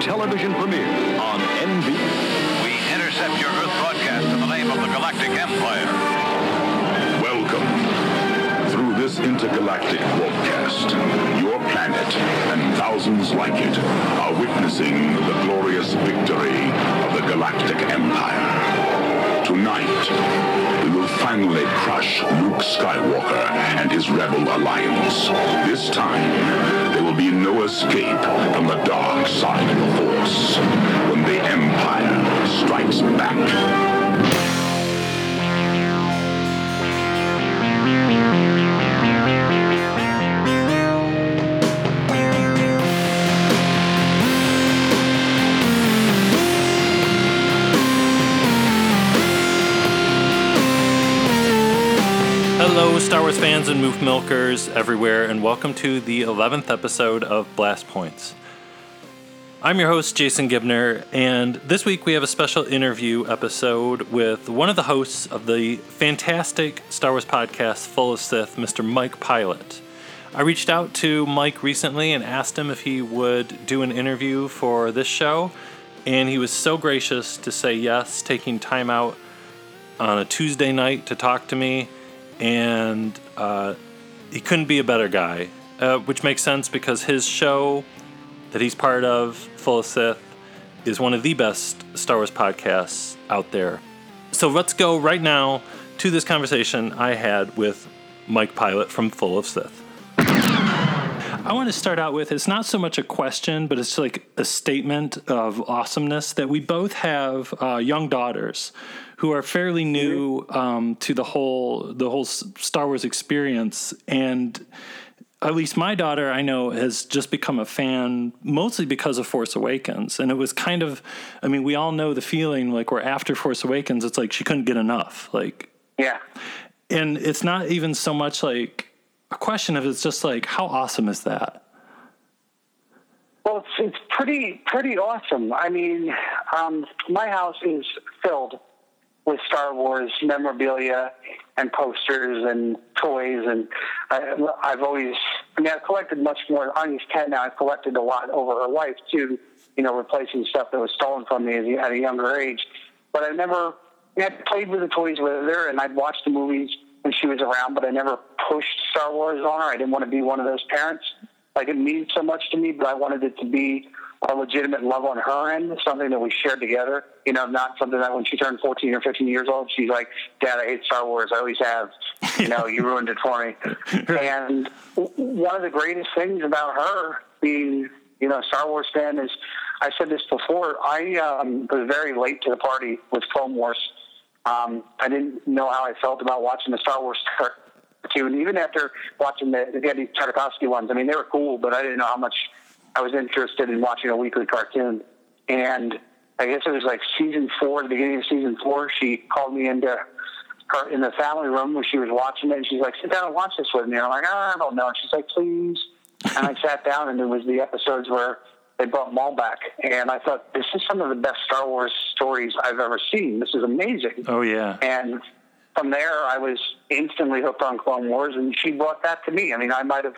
television premiere on NBC. We intercept your Earth broadcast in the name of the Galactic Empire. Welcome. Through this intergalactic broadcast, your planet and thousands like it are witnessing the glorious victory of the Galactic Empire. Tonight, finally crush Luke Skywalker and his rebel alliance. This time, there will be no escape from the dark side of the Force when the Empire strikes back. Fans and moof milkers everywhere, and welcome to the 11th episode of Blast Points. I'm your host, Jason Gibner, and this week we have a special interview episode with one of the hosts of the fantastic Star Wars podcast, Full of Sith, Mr. Mike Pilot. I reached out to Mike recently and asked him if he would do an interview for this show, and he was so gracious to say yes, taking time out on a Tuesday night to talk to me, and uh, he couldn't be a better guy, uh, which makes sense because his show that he's part of, Full of Sith, is one of the best Star Wars podcasts out there. So let's go right now to this conversation I had with Mike Pilot from Full of Sith. I want to start out with it's not so much a question, but it's like a statement of awesomeness that we both have uh, young daughters who are fairly new um, to the whole the whole Star Wars experience, and at least my daughter I know has just become a fan mostly because of Force Awakens, and it was kind of I mean we all know the feeling like we're after Force Awakens, it's like she couldn't get enough, like Yeah. and it's not even so much like a question of it's just like how awesome is that Well, it's it's pretty pretty awesome. I mean, um, my house is filled with Star Wars memorabilia and posters and toys, and I, I've always I mean I've collected much more. Anya's ten now. I've collected a lot over her life too. You know, replacing stuff that was stolen from me at a- younger age. But I never I played with the toys with her, and I'd watched the movies when she was around. But I never pushed Star Wars on her. I didn't want to be one of those parents. Like it means so much to me, but I wanted it to be a legitimate love on her end, something that we shared together. You know, not something that when she turned 14 or 15 years old, she's like, Dad, I hate Star Wars. I always have. You know, you ruined it for me. And one of the greatest things about her being, you know, a Star Wars fan is, I said this before, I um, was very late to the party with Clone Wars. Um, I didn't know how I felt about watching the Star Wars cartoon, even after watching the, the Genndy Tartakovsky ones. I mean, they were cool, but I didn't know how much I was interested in watching a weekly cartoon. And I guess it was like season four, the beginning of season four, she called me into her in the family room where she was watching it, and she's like, "Sit down and watch this with me." And I'm like, "Ah, "I don't know." And she's like, "Please." And I sat down, and it was the episodes where they brought Maul back, and I thought, "This is some of the best Star Wars stories I've ever seen. This is amazing." oh yeah And from there, I was instantly hooked on Clone Wars, and she brought that to me. I mean, I might have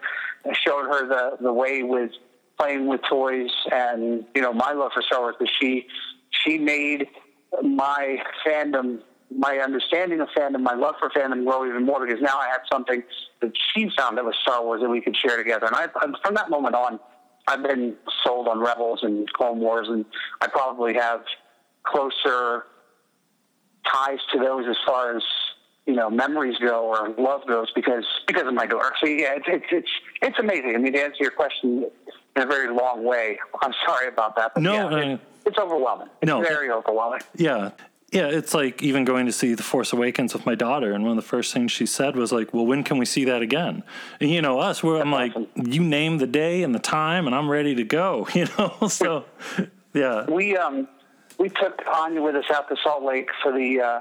showed her the the way with playing with toys and you know my love for Star Wars, but she she made my fandom, my understanding of fandom, my love for fandom grow even more because now I had something that she found that was Star Wars that we could share together. And I from that moment on, I've been sold on Rebels and Clone Wars, and I probably have closer ties to those as far as you know memories go or love goes because because of my daughter. So yeah, it's it's it's, it's amazing. I mean, to answer your question in a very long way, I'm sorry about that. But No, yeah, uh, it, it's overwhelming. It's no. very overwhelming. Yeah. Yeah, it's like even going to see The Force Awakens with my daughter, and one of the first things she said was like, "Well, when can we see that again?" And you know us, where I'm like, "You name the day and the time, and I'm ready to go." You know, so yeah, We um we took Anya with us out to Salt Lake for the uh,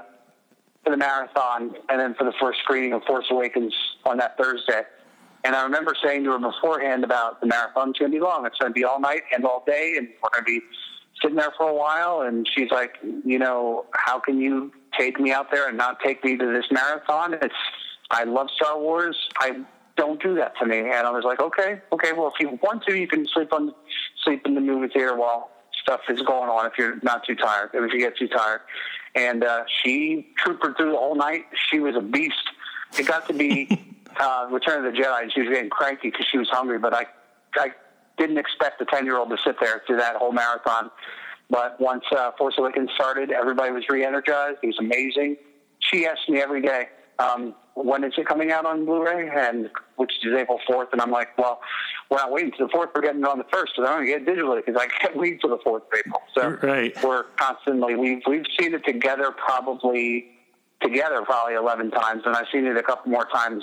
for the marathon, and then for the first screening of Force Awakens on that Thursday. And I remember saying to her beforehand about the marathon's going to be long. It's going to be all night and all day, and we're going to be sitting there for a while. And she's like, you know, how can you take me out there and not take me to this marathon? It's I love Star Wars. I don't do that to me. And I was like, okay, okay. Well, if you want to, you can sleep on sleep in the movie theater while stuff is going on if you're not too tired, if you get too tired. And uh, she troopered through the whole night. She was a beast. It got to be uh, Return of the Jedi, and she was getting cranky because she was hungry. But I, I didn't expect a ten year old to sit there through that whole marathon. But once uh, Force Awakens started, everybody was re-energized. It was amazing. She asked me every day, um, when is it coming out on Blu-ray? And which is April 4th. And I'm like, well, we're not waiting to the 4th. We're getting it on the 1st. So I'm going to get it digitally because I can't wait till the 4th of April. So Right. we're constantly, we've, we've seen it together probably, together probably 11 times. And I've seen it a couple more times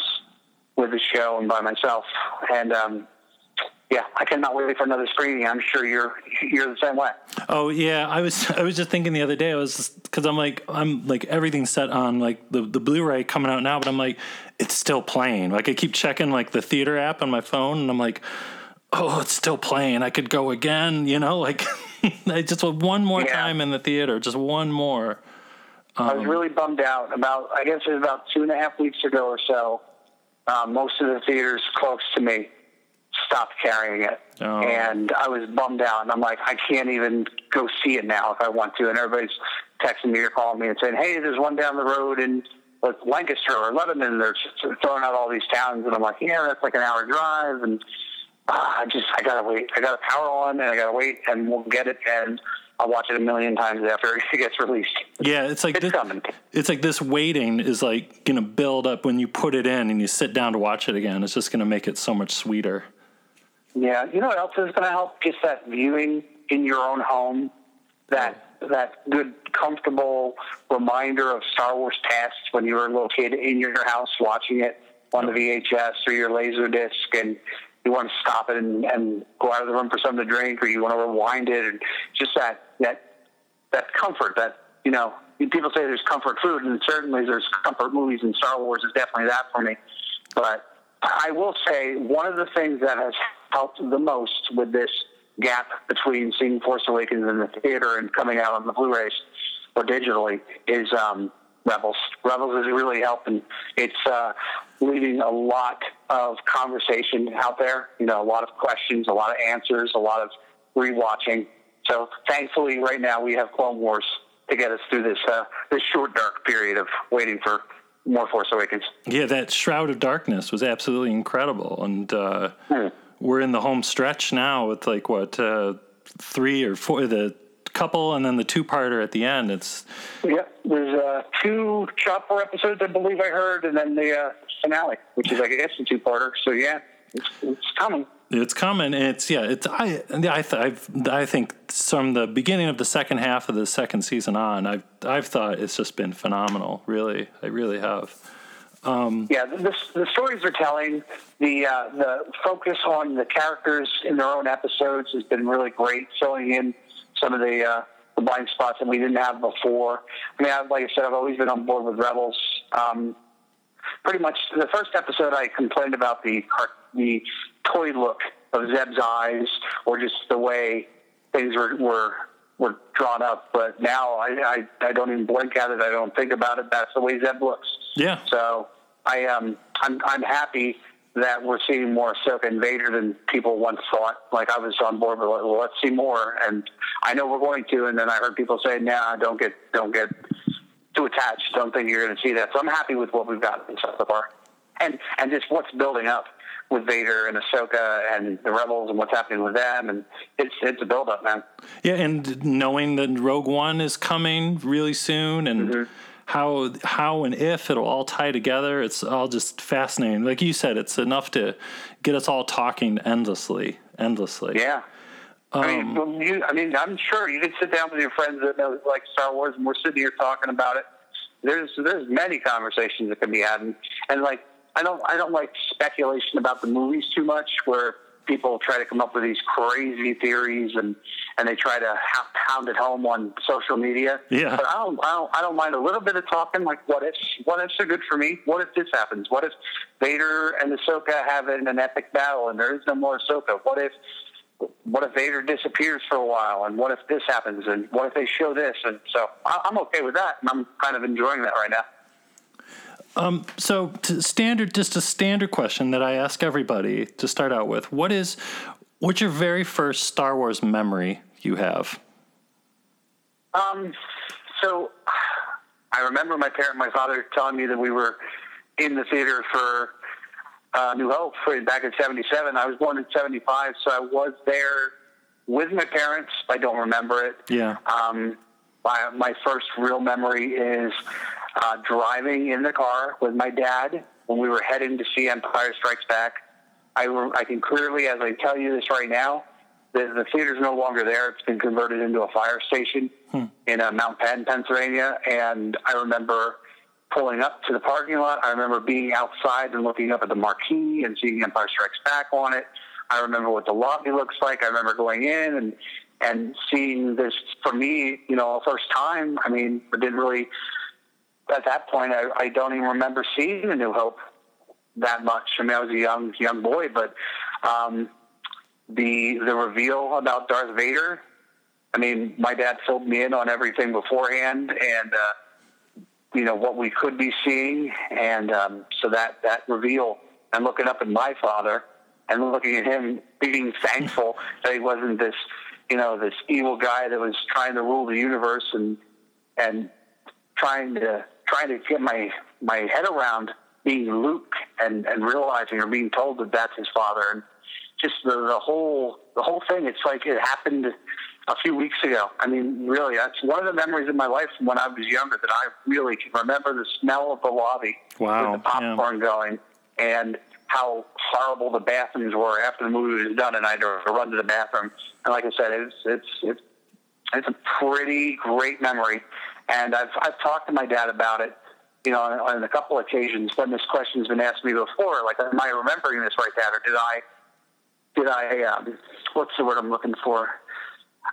with the show and by myself. And, um, yeah, I cannot wait for another screening. I'm sure you're you're the same way. Oh yeah, I was I was just thinking the other day. I was because I'm like I'm like everything's set on like the the Blu-ray coming out now, but I'm like it's still playing. Like I keep checking like the theater app on my phone, and I'm like, oh, it's still playing. I could go again. You know, like I just want one more Yeah. time in the theater, just one more. I was really bummed out about, I guess it was about two and a half weeks ago or so. Uh, most of the theaters close to me stopped carrying it. Oh. And I was bummed out. And I'm like, I can't even go see it now if I want to. And everybody's texting me or calling me and saying, hey, there's one down the road in like, Lancaster or Lebanon. They're throwing out all these towns. And I'm like, yeah, that's like an hour drive. And uh, I just, I gotta wait. I got to power on and I gotta wait and we'll get it. And I'll watch it a million times after it gets released. Yeah, it's like It's this, coming. it's like this waiting is like gonna build up when you put it in and you sit down to watch it again. It's just gonna make it so much sweeter. Yeah, you know what else is going to help? Just that viewing in your own home, that that good, comfortable reminder of Star Wars past when you were a little kid in your house watching it on the VHS or your laser disc, and you want to stop it and, and go out of the room for something to drink, or you want to rewind it, and just that that that comfort that you know people say there's comfort food and certainly there's comfort movies and Star Wars is definitely that for me but I will say one of the things that has helped the most with this gap between seeing Force Awakens in the theater and coming out on the Blu-rays or digitally is um, Rebels. Rebels is really helping. It's uh, leaving a lot of conversation out there. You know, a lot of questions, a lot of answers, a lot of rewatching. So thankfully, right now we have Clone Wars to get us through this uh, this short dark period of waiting for more Force Awakens. Yeah, that Shroud of Darkness was absolutely incredible, and uh, we're in the home stretch now with like what uh, three or four the couple, and then the two-parter at the end. It's yeah. there's uh, two chopper episodes, I believe I heard, and then the uh, finale, which is, I guess, a two-parter. So yeah, it's, it's coming. it's coming. It's yeah. It's I I th- I've, I think from the beginning of the second half of the second season on, I've I've thought it's just been phenomenal. Really, I really have. Yeah, the, the, the stories they're telling, the uh, the focus on the characters in their own episodes has been really great, filling in some of the uh, the blind spots that we didn't have before. I mean, I, like I said, I've always been on board with Rebels. Um, pretty much the first episode, I complained about the the toy look of Zeb's eyes, or just the way things were were were drawn up. But now I, I I don't even blink at it. I don't think about it. That's the way Zeb looks. Yeah. So I um I'm I'm happy that we're seeing more Ahsoka and Vader than people once thought. Like I was on board with, well, let's see more, and I know we're going to. And then I heard people say, "Nah, don't get don't get too attached. Don't think you're going to see that." So I'm happy with what we've got so far, and and just what's building up with Vader and Ahsoka and the Rebels and what's happening with them, and it's it's a build up, man. Yeah, and knowing that Rogue One is coming really soon, and how how and if it'll all tie together, it's all just fascinating. Like you said, it's enough to get us all talking endlessly, endlessly. Yeah. I mean, um, well, you, I mean, I'm sure you could sit down with your friends that know like Star Wars, and we're sitting here talking about it. There's there's many conversations that can be had, and, and like I don't I don't like speculation about the movies too much, where people try to come up with these crazy theories and and they try to pound it home on social media. Yeah. But I don't, I don't I don't mind a little bit of talking. Like, what if what ifs are good for me? What if this happens? What if Vader and Ahsoka have an, an epic battle and there is no more Ahsoka? What if what if Vader disappears for a while, and what if this happens, and what if they show this, and so I- I'm okay with that, and I'm kind of enjoying that right now. So, to standard, just a standard question that I ask everybody to start out with: What is What's your very first Star Wars memory you have? Um, so I remember my parent, my father, telling me that we were in the theater for uh, New Hope for, back in '77. I was born in '75, so I was there with my parents. I don't remember it. Yeah. Um, my, my first real memory is uh, driving in the car with my dad when we were heading to see Empire Strikes Back. I, I can clearly, as I tell you this right now, the, the theater's no longer there. It's been converted into a fire station in uh, Mount Penn, Pennsylvania. And I remember pulling up to the parking lot. I remember being outside and looking up at the marquee and seeing Empire Strikes Back on it. I remember what the lobby looks like. I remember going in and and seeing this for me, you know, first time. I mean, I didn't really at that point. I, I don't even remember seeing the New Hope that much. I mean, I was a young young boy, but um, the the reveal about Darth Vader. I mean, my dad filled me in on everything beforehand, and uh, you know what we could be seeing, and um, so that that reveal. And looking up at my father, and looking at him, being thankful that he wasn't this, you know, this evil guy that was trying to rule the universe, and and trying to trying to get my my head around being Luke and and realizing or being told that that's his father, and just the the whole the whole thing. It's like it happened a few weeks ago. I mean, really, that's one of the memories of my life from when I was younger that I really can remember the smell of the lobby Wow, with the popcorn going and how horrible the bathrooms were after the movie was done and I had to run to the bathroom. And like I said, it's it's it's it's a pretty great memory. And I've I've talked to my dad about it, you know, on, on a couple occasions when this question's been asked me before. Like, am I remembering this right, Dad, or did I did I um, what's the word I'm looking for?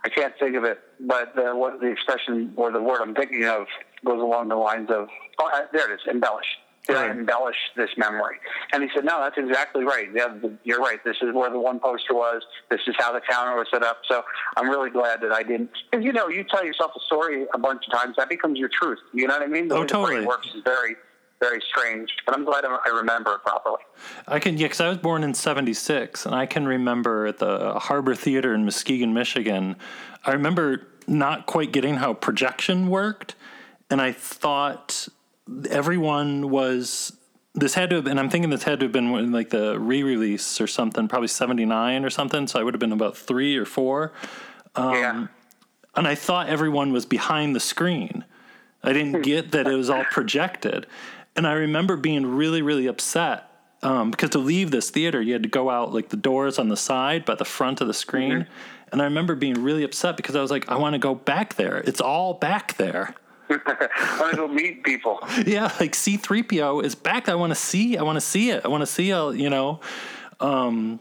I can't think of it, but the, what the expression or the word I'm thinking of goes along the lines of oh, uh, there it is, embellish. Did I embellish this memory? And he said, no, that's exactly right. Yeah, you're right. This is where the one poster was. This is how the counter was set up. So I'm really glad that I didn't. Because, you know, you tell yourself a story a bunch of times, that becomes your truth. You know what I mean? Oh, the Oh, way the brain totally. works is very, very strange. But I'm glad I I remember it properly. I can, yeah, because I was born in 76, and I can remember at the Harbor Theater in Muskegon, Michigan, I remember not quite getting how projection worked, and I thought everyone was. This had to have, and I'm thinking this had to have been like the re-release or something, probably '79 or something. So I would have been about three or four, um, yeah. and I thought everyone was behind the screen. I didn't hmm. get that it was all projected. And I remember being really, really upset um, because to leave this theater, you had to go out like the doors on the side, but the front of the screen. Mm-hmm. And I remember being really upset because I was like, I want to go back there. It's all back there. I want to go meet people. Yeah, like C3PO is back. I want to see. I want to see it. I want to see how, you know. Um,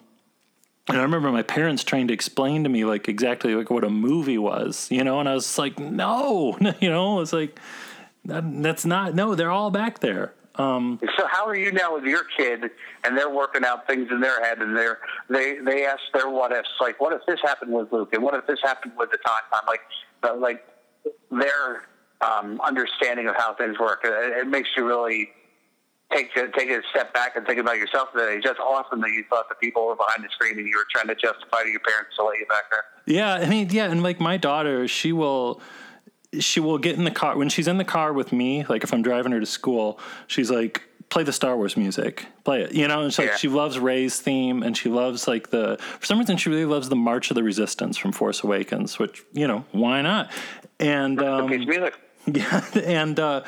and I remember my parents trying to explain to me like exactly like what a movie was, you know, and I was like, no, you know, it's like that, that's not no, they're all back there. Um, So how are you now with your kid and they're working out things in their head and they're they they ask their what ifs like what if this happened with Luke and what if this happened with the time time like like their um, understanding of how things work it, it makes you really take a, take a step back and think about yourself today. It's just awesome that you thought the people were behind the screen and you were trying to justify to your parents to let you back there. Yeah, I mean, yeah, and like my daughter, she will she will get in the car when she's in the car with me, like if I'm driving her to school, she's like play the Star Wars music. Play it. You know, and like Yeah. she loves Rey's theme and she loves like the for some reason she really loves the March of the Resistance from Force Awakens, which, you know, why not? And um music. yeah, and uh,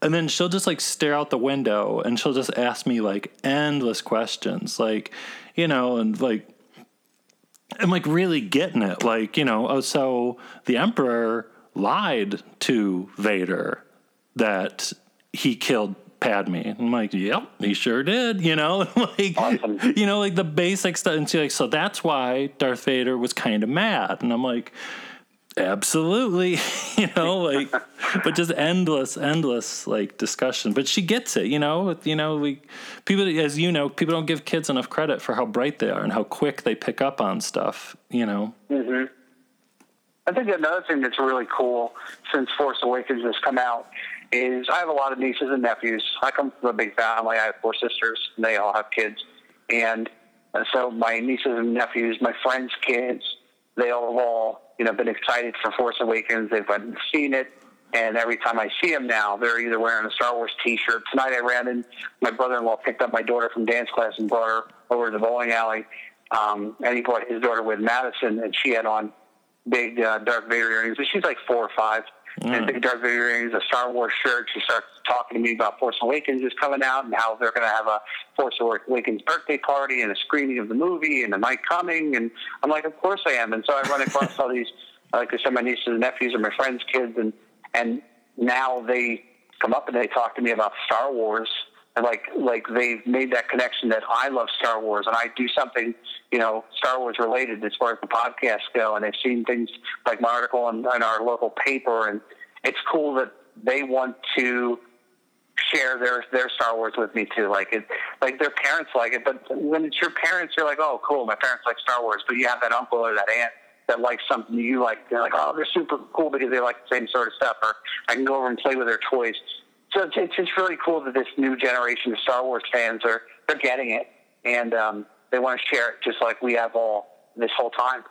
and then she'll just like stare out the window and she'll just ask me like endless questions, like you know, and like I'm like really getting it, like you know, oh, so the Emperor lied to Vader that he killed Padme. I'm like, yep, he sure did. You know, like Awesome. you know, like the basic stuff. And she's like, so that's why Darth Vader was kind of mad. And I'm like, absolutely you know like but just endless endless like discussion but she gets it you know you know we people as you know people don't give kids enough credit for how bright they are and how quick they pick up on stuff you know I think another thing that's really cool since Force Awakens has come out is I have a lot of nieces and nephews. I come from a big family. I have four sisters, and they all have kids. And Uh, so my nieces and nephews, my friends' kids, they all have all you know been excited for Force Awakens. They've seen it, and every time I see them now, they're either wearing a Star Wars T-shirt. Tonight I ran in. My brother-in-law picked up my daughter from dance class and brought her over to the bowling alley, um, and he brought his daughter with Madison, and she had on big uh, Darth Vader earrings. And she's like four or five. Mm. And big Darth Vader earrings, a Star Wars shirt. She starts talking to me about Force Awakens is coming out and how they're going to have a Force Awakens birthday party and a screening of the movie and the night coming. And I'm like, of course I am. And so I run across all these, like I said, my nieces and nephews and my friends' kids, and and now they come up and they talk to me about Star Wars like like they've made that connection that I love Star Wars and I do something you know Star Wars related as far as the podcasts go, and they've seen things like my article in, in our local paper, and it's cool that they want to share their their Star Wars with me too. Like it, like their parents like it, but when it's your parents, you're like, oh, cool, my parents like Star Wars, but you have that uncle or that aunt that likes something you like. They're like, oh, they're super cool because they like the same sort of stuff, or I can go over and play with their toys. So it's, it's just really cool that this new generation of Star Wars fans are they're getting it and um, they want to share it just like we have all this whole time.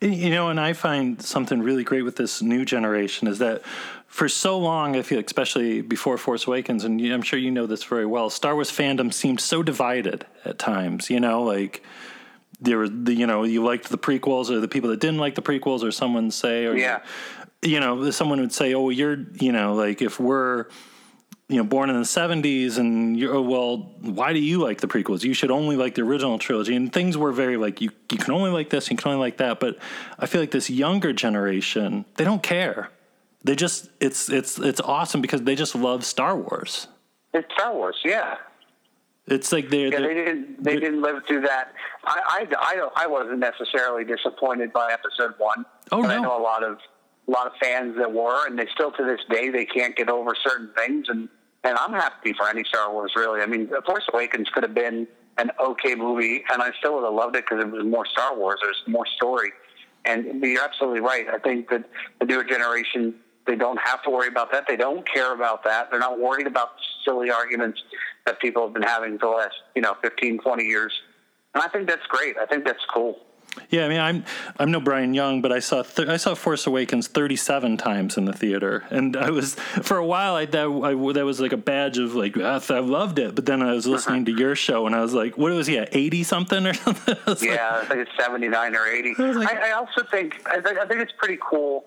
You know, and I find something really great with this new generation is that for so long, I feel, especially before Force Awakens, and I'm sure you know this very well, Star Wars fandom seemed so divided at times. You know, like there were the you know you liked the prequels, or the people that didn't like the prequels, or someone say, or Yeah. you know, someone would say, "Oh, you're you know, like if we're." You know, born in the '70s, and you're oh, well. Why do you like the prequels? You should only like the original trilogy. And things were very like you. You can only like this. You can only like that. But I feel like this younger generation, they don't care. They just it's it's it's awesome because they just love Star Wars. It's Star Wars, yeah. It's like they're, Yeah, they didn't. They didn't live through that. I, I, I, don't- I wasn't necessarily disappointed by episode one. Oh, but I know a lot of a lot of fans that were, and they still to this day they can't get over certain things. And and I'm happy for any Star Wars really. I mean, The Force Awakens could have been an okay movie, and I still would have loved it because it was more Star Wars. There's more story. And you're absolutely right. I think that the newer generation they don't have to worry about that. They don't care about that. They're not worried about silly arguments that people have been having for the last, you know, 15, 20 years. And I think that's great. I think that's cool. Yeah. I mean, I'm I'm no Bryan Young, but I saw th- I saw Force Awakens 37 times in the theater, and I was for a while I that I, that was like a badge of like "Ah, I loved it. But then I was listening to your show, and I was like, what was he at 80 something or something? I was like, Yeah, I think it's 79 or 80. was like- I, I also think I, think I think it's pretty cool.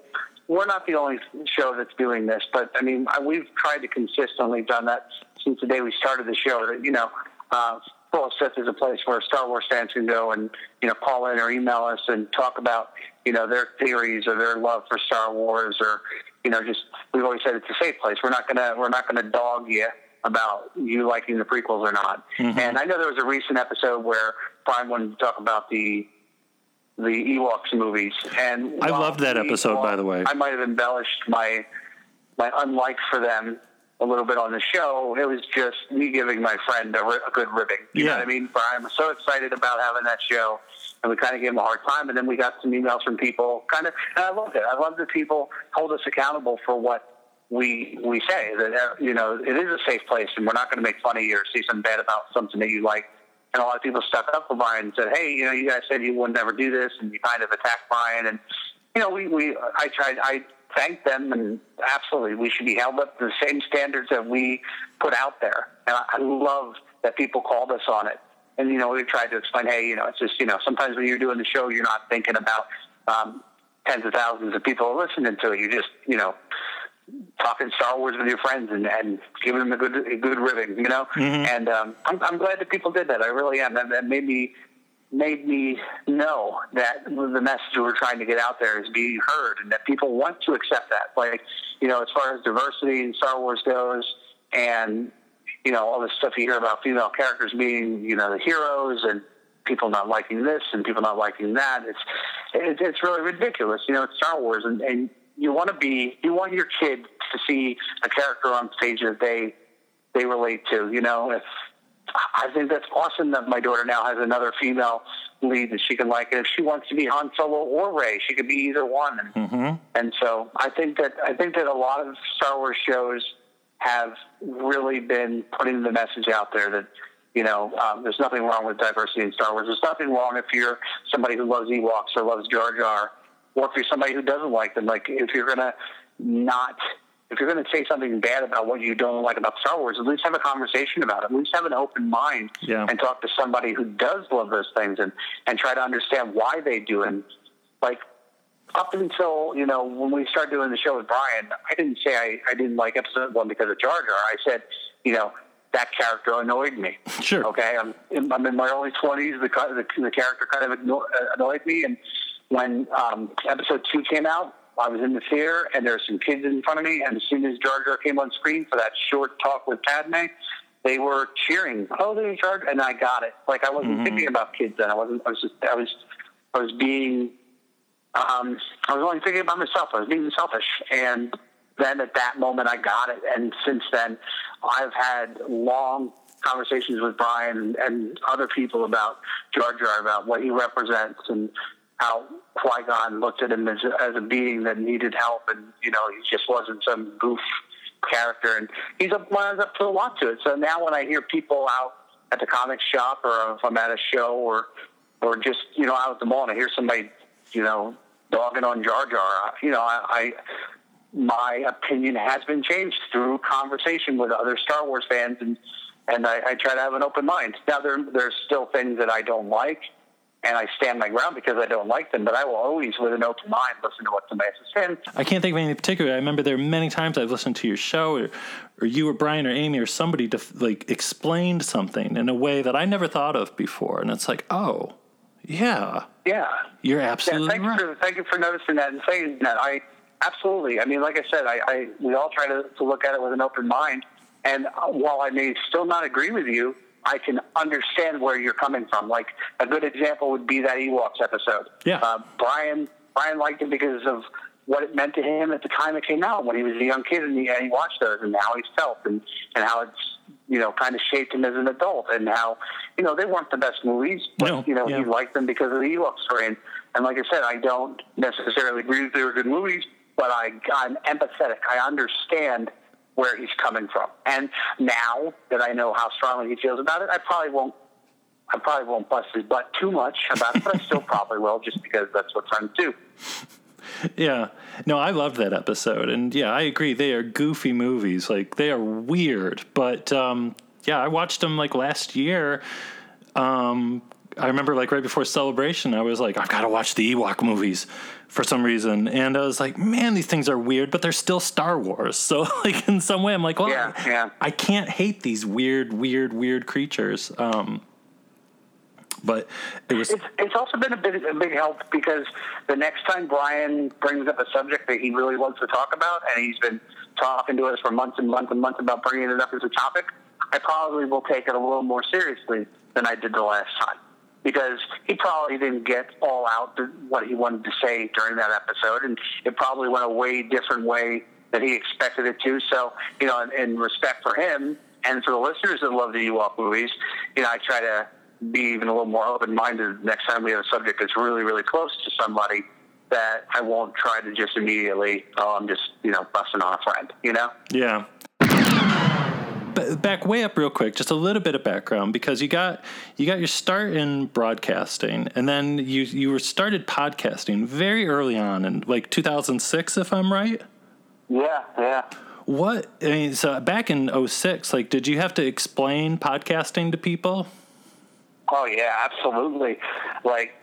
We're not the only show that's doing this, but I mean, I, we've tried to consistently done that since the day we started the show. That you know, uh, Full Sith is a place where Star Wars fans can go and you know call in or email us and talk about you know their theories or their love for Star Wars or you know just we've always said it's a safe place. We're not gonna we're not gonna dog you about you liking the prequels or not. Mm-hmm. And I know there was a recent episode where Bryan wanted to talk about the the Ewoks movies, and I loved that episode, by the way. I might have embellished my my unlike for them a little bit on the show. It was just me giving my friend a, a good ribbing. You know what I mean? Bryan was so excited about having that show, and we kind of gave him a hard time. And then we got some emails from people, kind of, and I loved it. I love that people hold us accountable for what we we say. That uh, you know, it is a safe place, and we're not going to make fun of you or say something bad about something that you like. And a lot of people stuck up for Bryan and said, "Hey, you know, you guys said you would never do this, and you kind of attacked Bryan." And you know, we we I tried I thanked them, and absolutely, we should be held up to the same standards that we put out there. And I, I love that people called us on it. And you know, we tried to explain, hey, you know, it's just you know, sometimes when you're doing the show, you're not thinking about um, tens of thousands of people listening to it. You just you know talking Star Wars with your friends and, and giving them a good a good ribbing, you know. And um, I'm, I'm glad that people did that. I really am. That, that made me made me know that the message we're trying to get out there is being heard, and that people want to accept that. Like you know, as far as diversity in Star Wars goes, and you know all this stuff you hear about female characters being you know the heroes and people not liking this and people not liking that. It's it, it's really ridiculous. You know, it's Star Wars, and, and you want to be you want your kid to see a character on stage that they they relate to. You know, if I think that's awesome that my daughter now has another female lead that she can like, and if she wants to be Han Solo or Rey, she could be either one. And, and so I think that I think that a lot of Star Wars shows have really been putting the message out there that You know, um, there's nothing wrong with diversity in Star Wars. There's nothing wrong if you're somebody who loves Ewoks or loves Jar Jar, or if you're somebody who doesn't like them. Like if you're gonna not, if you're gonna say something bad about what you don't like about Star Wars, at least have a conversation about it. At least have an open mind Yeah. and talk to somebody who does love those things and and try to understand why they do. And like up until you know when we started doing the show with Bryan, I didn't say I, I didn't like episode one because of Jar Jar. I said, you know, that character annoyed me. Sure. Okay, I'm in, I'm in my early twenties. The, the the character kind of uh, annoyed me, and when um, episode two came out, I was in the theater, and there were some kids in front of me, and as soon as Jar Jar came on screen for that short talk with Padme. They were cheering. Oh, there's Jar, Jar," and I got it. Like I wasn't thinking about kids then. I wasn't. I was just. I was. I was being um, I was only thinking about myself. I was being selfish. And then at that moment, I got it. And since then, I've had long conversations with Bryan and other people about Jar Jar, about what he represents and how Qui Gon looked at him as as a being that needed help. And, you know, he just wasn't some goof character. And he's up, lines up to a lot to it. So now when I hear people out at the comic shop or if I'm at a show or, or just, you know, out at the mall and I hear somebody you know, dogging on Jar Jar. You know, I, I my opinion has been changed through conversation with other Star Wars fans, and and I, I try to have an open mind. Now there there's still things that I don't like, and I stand my ground because I don't like them. But I will always, with an open mind, listen to what somebody has to say. I can't think of any in particular. I remember there are many times I've listened to your show, or, or you or Bryan or Amy or somebody def- like explained something in a way that I never thought of before, and it's like, oh, yeah, yeah, you're Yeah, absolutely thank you right. for thank you for noticing that and saying that. I absolutely. I mean, like I said, I, I we all try to, to look at it with an open mind. And uh, while I may still not agree with you, I can understand where you're coming from. Like a good example would be that Ewoks episode. Yeah. Uh, Bryan Bryan liked it because of what it meant to him at the time it came out when he was a young kid and he, and he watched those and how he felt and, and how it's you know kind of shaped him as an adult and how you know they weren't the best movies but No, you know yeah. he liked them because of the Ewok story and, and like I said I don't necessarily agree that they were good movies but I I'm empathetic I understand where he's coming from and now that I know how strongly he feels about it I probably won't I probably won't bust his butt too much about it, but I still probably will just because that's what friends do. Yeah. No, I loved that episode. And yeah, I agree. They are goofy movies. Like, they are weird. But um, yeah, I watched them like last year. Um, I remember like right before celebration, I was like, I've got to watch the Ewok movies for some reason. And I was like, man, these things are weird, but they're still Star Wars. So, like, in some way, I'm like, well, Yeah, yeah. I can't hate these weird, weird, weird creatures. Um, but it was, It's, it's also been a big, a big help because the next time Bryan brings up a subject that he really wants to talk about, and he's been talking to us for months and months and months about bringing it up as a topic, I probably will take it a little more seriously than I did the last time. Because he probably didn't get all out what he wanted to say during that episode, and it probably went a way different way than he expected it to. So, you know, in, in respect for him and for the listeners that love the Ewok movies, you know, I try to be even a little more open-minded next time we have a subject that's really, really close to somebody that I won't try to just immediately, oh, I'm just, you know, busting on a friend, you know? Yeah. Ba- Back way up real quick, just a little bit of background because you got you got your start in broadcasting, and then you you were started podcasting very early on in like 2006, if I'm right. Yeah, yeah. What I mean, so back in 06, like, did you have to explain podcasting to people? Oh yeah, absolutely. Like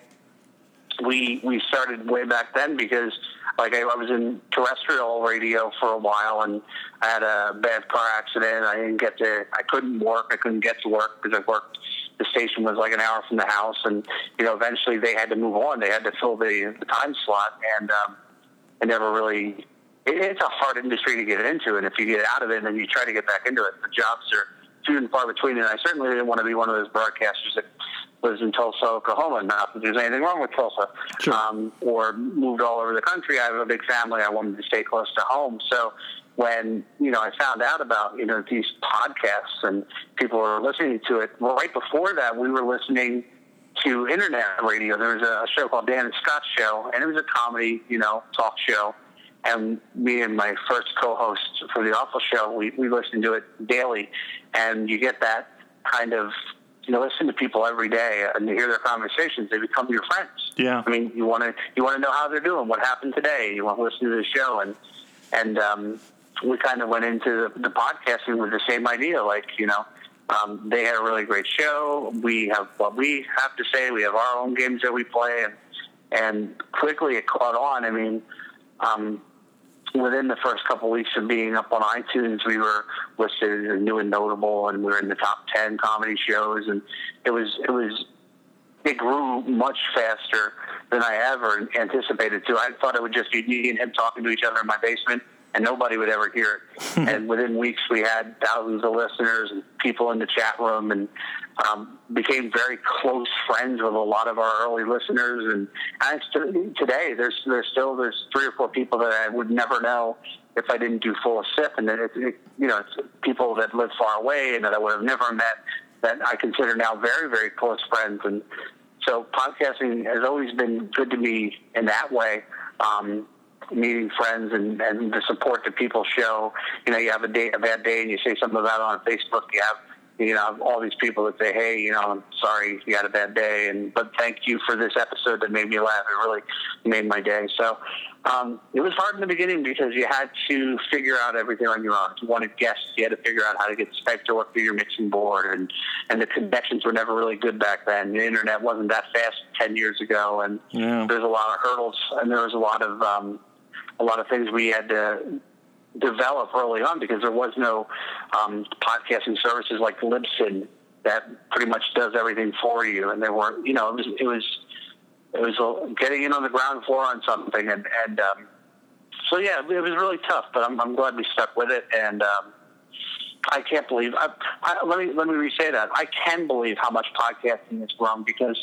we we started way back then because like I, I was in terrestrial radio for a while and I had a bad car accident. I didn't get to. I couldn't work. I couldn't get to work because I worked. The station was like an hour from the house, and you know eventually they had to move on. They had to fill the, the time slot, and um, I never really. It, it's a hard industry to get into, and if you get out of it then you try to get back into it, the jobs are few and far between. And I certainly didn't want to be one of those broadcasters that lives in Tulsa, Oklahoma. Not that there's anything wrong with Tulsa, Sure. um, or moved all over the country. I have a big family. I wanted to stay close to home. So when you know I found out about you know these podcasts and people were listening to it, right before that we were listening to internet radio. There was a show called Dan and Scott's Show, and it was a comedy, you know, talk show. And me and my first co-host for the Awful Show, we, we listened to it daily, and you get that kind of you know listen to people every day and hear their conversations. They become your friends. Yeah. I mean, you want to you want to know how they're doing, what happened today. You want to listen to the show, and and um, we kind of went into the, the podcasting with the same idea. Like you know, um, they had a really great show. We have what we have to say. We have our own games that we play, and and quickly it caught on. I mean. Um, within the first couple of weeks of being up on iTunes, we were listed as new and notable, and we were in the top ten comedy shows, and it was it was it grew much faster than I ever anticipated to. I thought it would just be me and him talking to each other in my basement, and nobody would ever hear it. and within weeks, we had thousands of listeners and people in the chat room, and um, became very close friends with a lot of our early listeners. And, and today, there's there's still there's three or four people that I would never know if I didn't do full of Sith, and then it, it, you know it's people that live far away and that I would have never met that I consider now very very close friends. And so podcasting has always been good to me in that way. Um, meeting friends and, and the support that people show. You know, you have a day, a bad day, and you say something about it on Facebook. You have you know, all these people that say, "Hey, you know, I'm sorry you had a bad day," and but thank you for this episode that made me laugh. It really made my day. So um, it was hard in the beginning because you had to figure out everything on your own. If you wanted guests, you had to figure out how to get Skype to work through your mixing board, and and the connections were never really good back then. The internet wasn't that fast ten years ago, and Yeah. there's a lot of hurdles, and there was a lot of um, a lot of things we had to develop early on because there was no um, podcasting services like Libsyn that pretty much does everything for you, and there weren't. You know, it was it was it was getting in on the ground floor on something, and and um, so yeah, it was really tough. But I'm, I'm glad we stuck with it, and um, I can't believe. I, I, let me let me re-say that. I can believe how much podcasting has grown because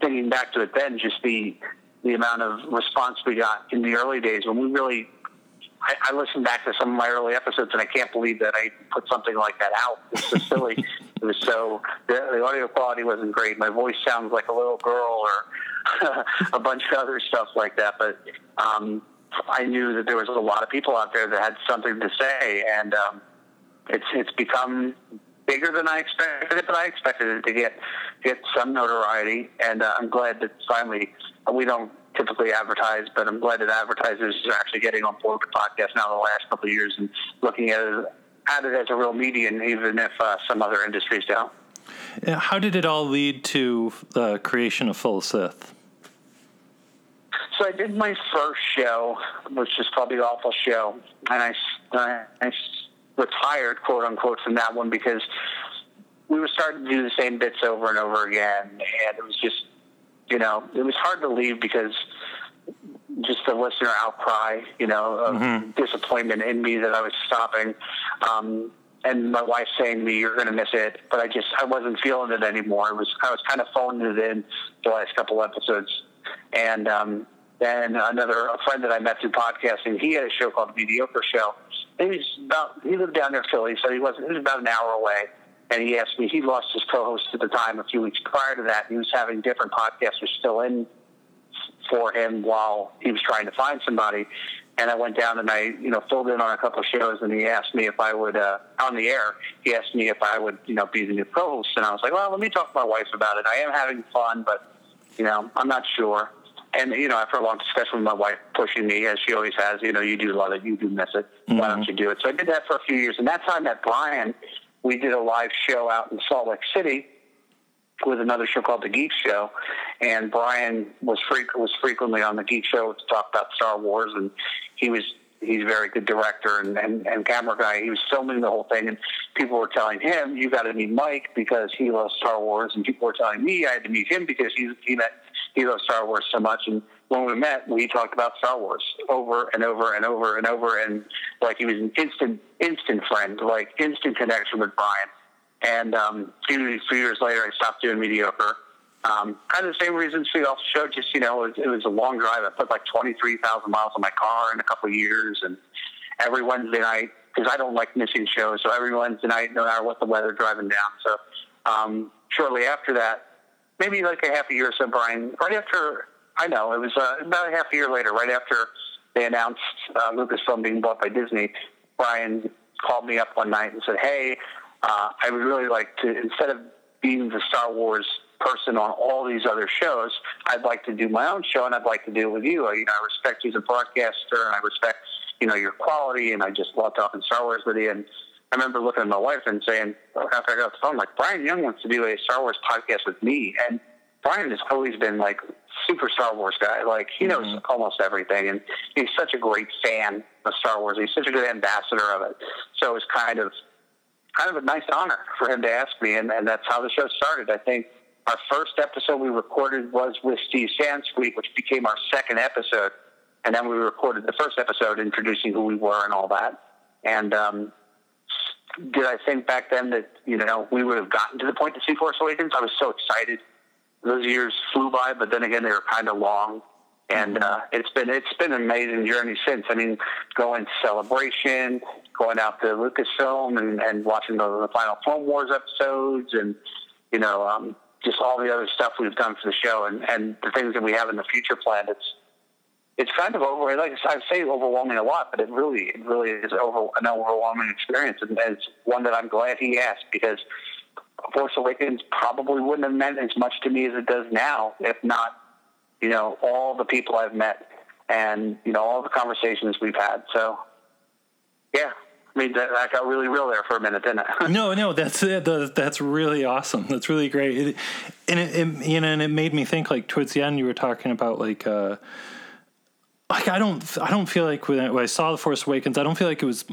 thinking back to it, then just the the amount of response we got in the early days when we really. I, I listened back to some of my early episodes, and I can't believe that I put something like that out. It's so silly. it was so the, the audio quality wasn't great. My voice sounds like a little girl, or a bunch of other stuff like that. But um, I knew that there was a lot of people out there that had something to say, and um, it's it's become bigger than I expected it, but I expected it to get get some notoriety, and uh, I'm glad that finally we don't typically advertise, but I'm glad that advertisers are actually getting on board with podcasts now in the last couple of years and looking at it, at it as a real medium, even if uh, some other industries don't. How did it all lead to the creation of Full Sith? So I did my first show, which is called The Awful Show, and I, I, I retired, quote unquote, from that one because we were starting to do the same bits over and over again, and it was just, you know, it was hard to leave because just the listener outcry, you know, of disappointment in me that I was stopping. Um, and my wife saying to me, "You're going to miss it," but I just I wasn't feeling it anymore. It was I was kind of phoning it in the last couple episodes, and um, then another a friend that I met through podcasting, he had a show called the Mediocre Show. And he's about he lived down near Philly, so he wasn't he was about an hour away. And he asked me, he lost his co-host at the time a few weeks prior to that. He was having different podcasters still in for him while he was trying to find somebody. And I went down and I, you know, filled in on a couple of shows, and he asked me if I would, uh, on the air, he asked me if I would, you know, be the new co-host. And I was like, well, let me talk to my wife about it. I am having fun, but, you know, I'm not sure. And, you know, after a long discussion with my wife pushing me, as she always has, you know, you do love it, you do miss it. Why don't you do it? So I did that for a few years. And that's how I met Bryan. We did a live show out in Salt Lake City with another show called The Geek Show, and Bryan was freq- was frequently on the Geek Show to talk about Star Wars, and he was he's a very good director and, and, and camera guy. He was filming the whole thing, and people were telling him, "You got to meet Mike because he loves Star Wars," and people were telling me I had to meet him because he he met he loves Star Wars so much. And when we met, we talked about Star Wars over and over and over and over, and like he was an instant instant friend, like instant connection with Bryan. And um, few, few years later, I stopped doing mediocre. Um, kind of the same reasons for the Awful Show. Just you know, it was, it was a long drive. I put like twenty three thousand miles on my car in a couple of years, and every Wednesday night because I don't like missing shows. So every Wednesday night, no matter what the weather, driving down. So um, shortly after that, maybe like a half a year or so, Bryan. Right after I know it was uh, about a half a year later, right after they announced uh, Lucasfilm being bought by Disney, Bryan called me up one night and said, "Hey." uh, I would really like to instead of being the Star Wars person on all these other shows, I'd like to do my own show, and I'd like to do it with you. I, You know, I respect you as a broadcaster, and I respect you know your quality, and I just love talking Star Wars with you. And I remember looking at my wife and saying after I got the phone, like Bryan Young wants to do a Star Wars podcast with me, and Bryan has always been like super Star Wars guy. Like he knows mm-hmm. almost everything, and he's such a great fan of Star Wars. He's such a good ambassador of it. So it's kind of kind of a nice honor for him to ask me, and, and that's how the show started. I think our first episode we recorded was with Steve Sansweet, which became our second episode, and then we recorded the first episode introducing who we were and all that. And um, did I think back then that you know we would have gotten to the point to see Force Awakens? I was so excited those years flew by, but then again, they were kind of long. And uh, it's been it's been an amazing journey since. I mean, going to Celebration, going out to Lucasfilm, and, and watching the, the final Clone Wars episodes, and you know, um, just all the other stuff we've done for the show, and, and the things that we have in the future planned. It's it's kind of over. Like I say, overwhelming a lot, but it really, it really is over an overwhelming experience, and it's one that I'm glad he asked because Force Awakens probably wouldn't have meant as much to me as it does now, if not, you know, all the people I've met and you know all the conversations we've had. So, yeah, I mean, that, that, got really real there for a minute, didn't it? no, no, that's that's really awesome. That's really great. It, and it, it, you know, and it made me think. Like towards the end, you were talking about like, uh, like I don't, I don't feel like when I, when I saw the Force Awakens, I don't feel like it was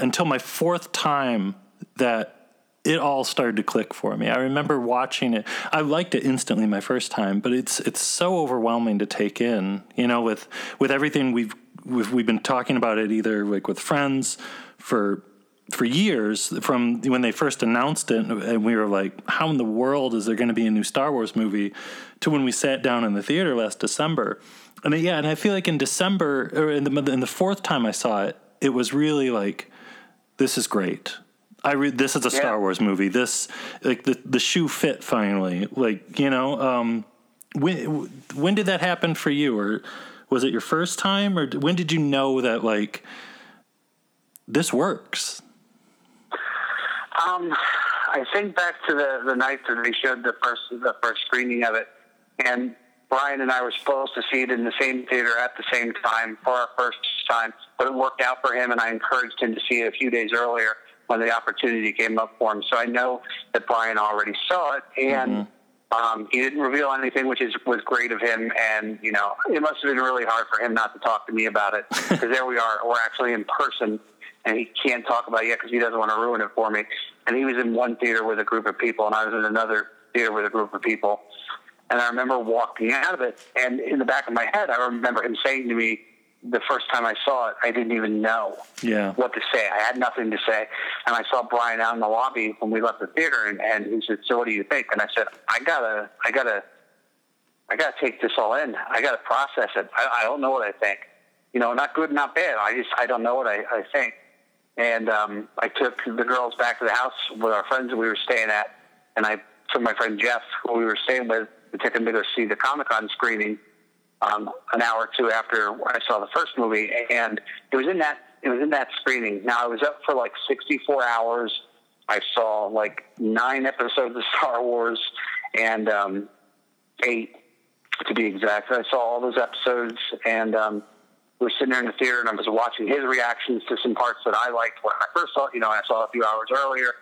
until my fourth time that it all started to click for me. I remember watching it. I liked it instantly my first time, but it's it's so overwhelming to take in. You know, with with everything we've we've, we've been talking about it either like with friends for for years from when they first announced it and we were like how in the world is there going to be a new Star Wars movie to when we sat down in the theater last December. And yeah, and I feel like in December or in the in the fourth time I saw it, it was really like this is great I read this is a Star Wars movie. This like the the shoe fit finally. Like you know, um, when when did that happen for you, or was it your first time, or when did you know that like this works? Um, I think back to the the night that they showed the first the first screening of it, and Bryan and I were supposed to see it in the same theater at the same time for our first time, but it worked out for him, and I encouraged him to see it a few days earlier when the opportunity came up for him. So I know that Bryan already saw it, and mm-hmm. um, he didn't reveal anything, which is was great of him. And you know, it must have been really hard for him not to talk to me about it because there we are, we're actually in person, and he can't talk about it yet because he doesn't want to ruin it for me. And he was in one theater with a group of people, and I was in another theater with a group of people. And I remember walking out of it, and in the back of my head, I remember him saying to me, the first time I saw it, I didn't even know yeah. what to say. I had nothing to say. And I saw Bryan out in the lobby when we left the theater, and, and he said, "So what do you think?" And I said, "I gotta, I gotta, I gotta take this all in. I gotta process it. I, I don't know what I think. You know, not good, not bad. I just, I don't know what I, I think." And um, I took the girls back to the house with our friends that we were staying at, and I took my friend Jeff, who we were staying with, to take him to go see the Comic Con screening um, an hour or two after I saw the first movie, and it was in that it was in that screening. Now I was up for like 64 hours. I saw like nine episodes of Star Wars and um, eight to be exact. I saw all those episodes, and um, we were sitting there in the theater, and I was watching his reactions to some parts that I liked when I first saw. You know, I saw a few hours earlier,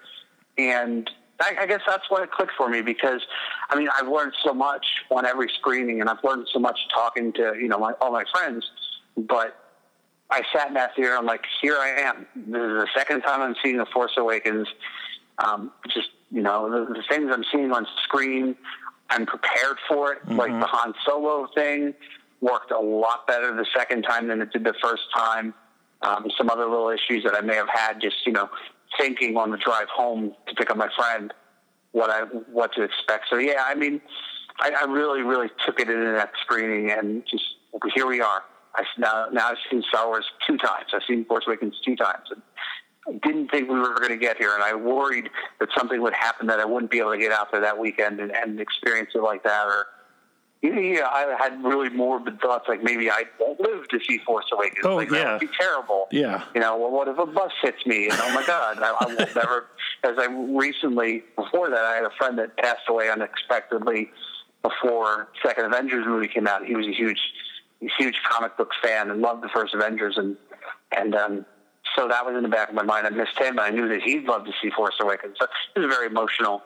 and I, I guess that's why it clicked for me because, I mean, I've learned so much on every screening, and I've learned so much talking to you know my, all my friends. But I sat in that theater. I'm like, here I am. This is the second time I'm seeing The Force Awakens. Um, just you know, the, the things I'm seeing on screen, I'm prepared for it. Mm-hmm. Like the Han Solo thing worked a lot better the second time than it did the first time. Um, some other little issues that I may have had, just you know, thinking on the drive home to pick up my friend what I what to expect. So yeah, I mean, I, I really really took it into that screening, and just here we are. I now now I've seen Star Wars two times. I've seen Force Awakens two times, and I didn't think we were going to get here, and I worried that something would happen that I wouldn't be able to get out there that weekend and, and experience it like that, or yeah, I had really morbid thoughts like maybe I won't live to see Force Awakens. Oh, like, yeah. That would be terrible. Yeah. You know, well, what if a bus hits me? And oh my God, I, I will never as I recently before that I had a friend that passed away unexpectedly before second Avengers movie came out. He was a huge huge comic book fan and loved the first Avengers and and um, so that was in the back of my mind. I missed him, but I knew that he'd love to see Force Awakens. So it was very emotional,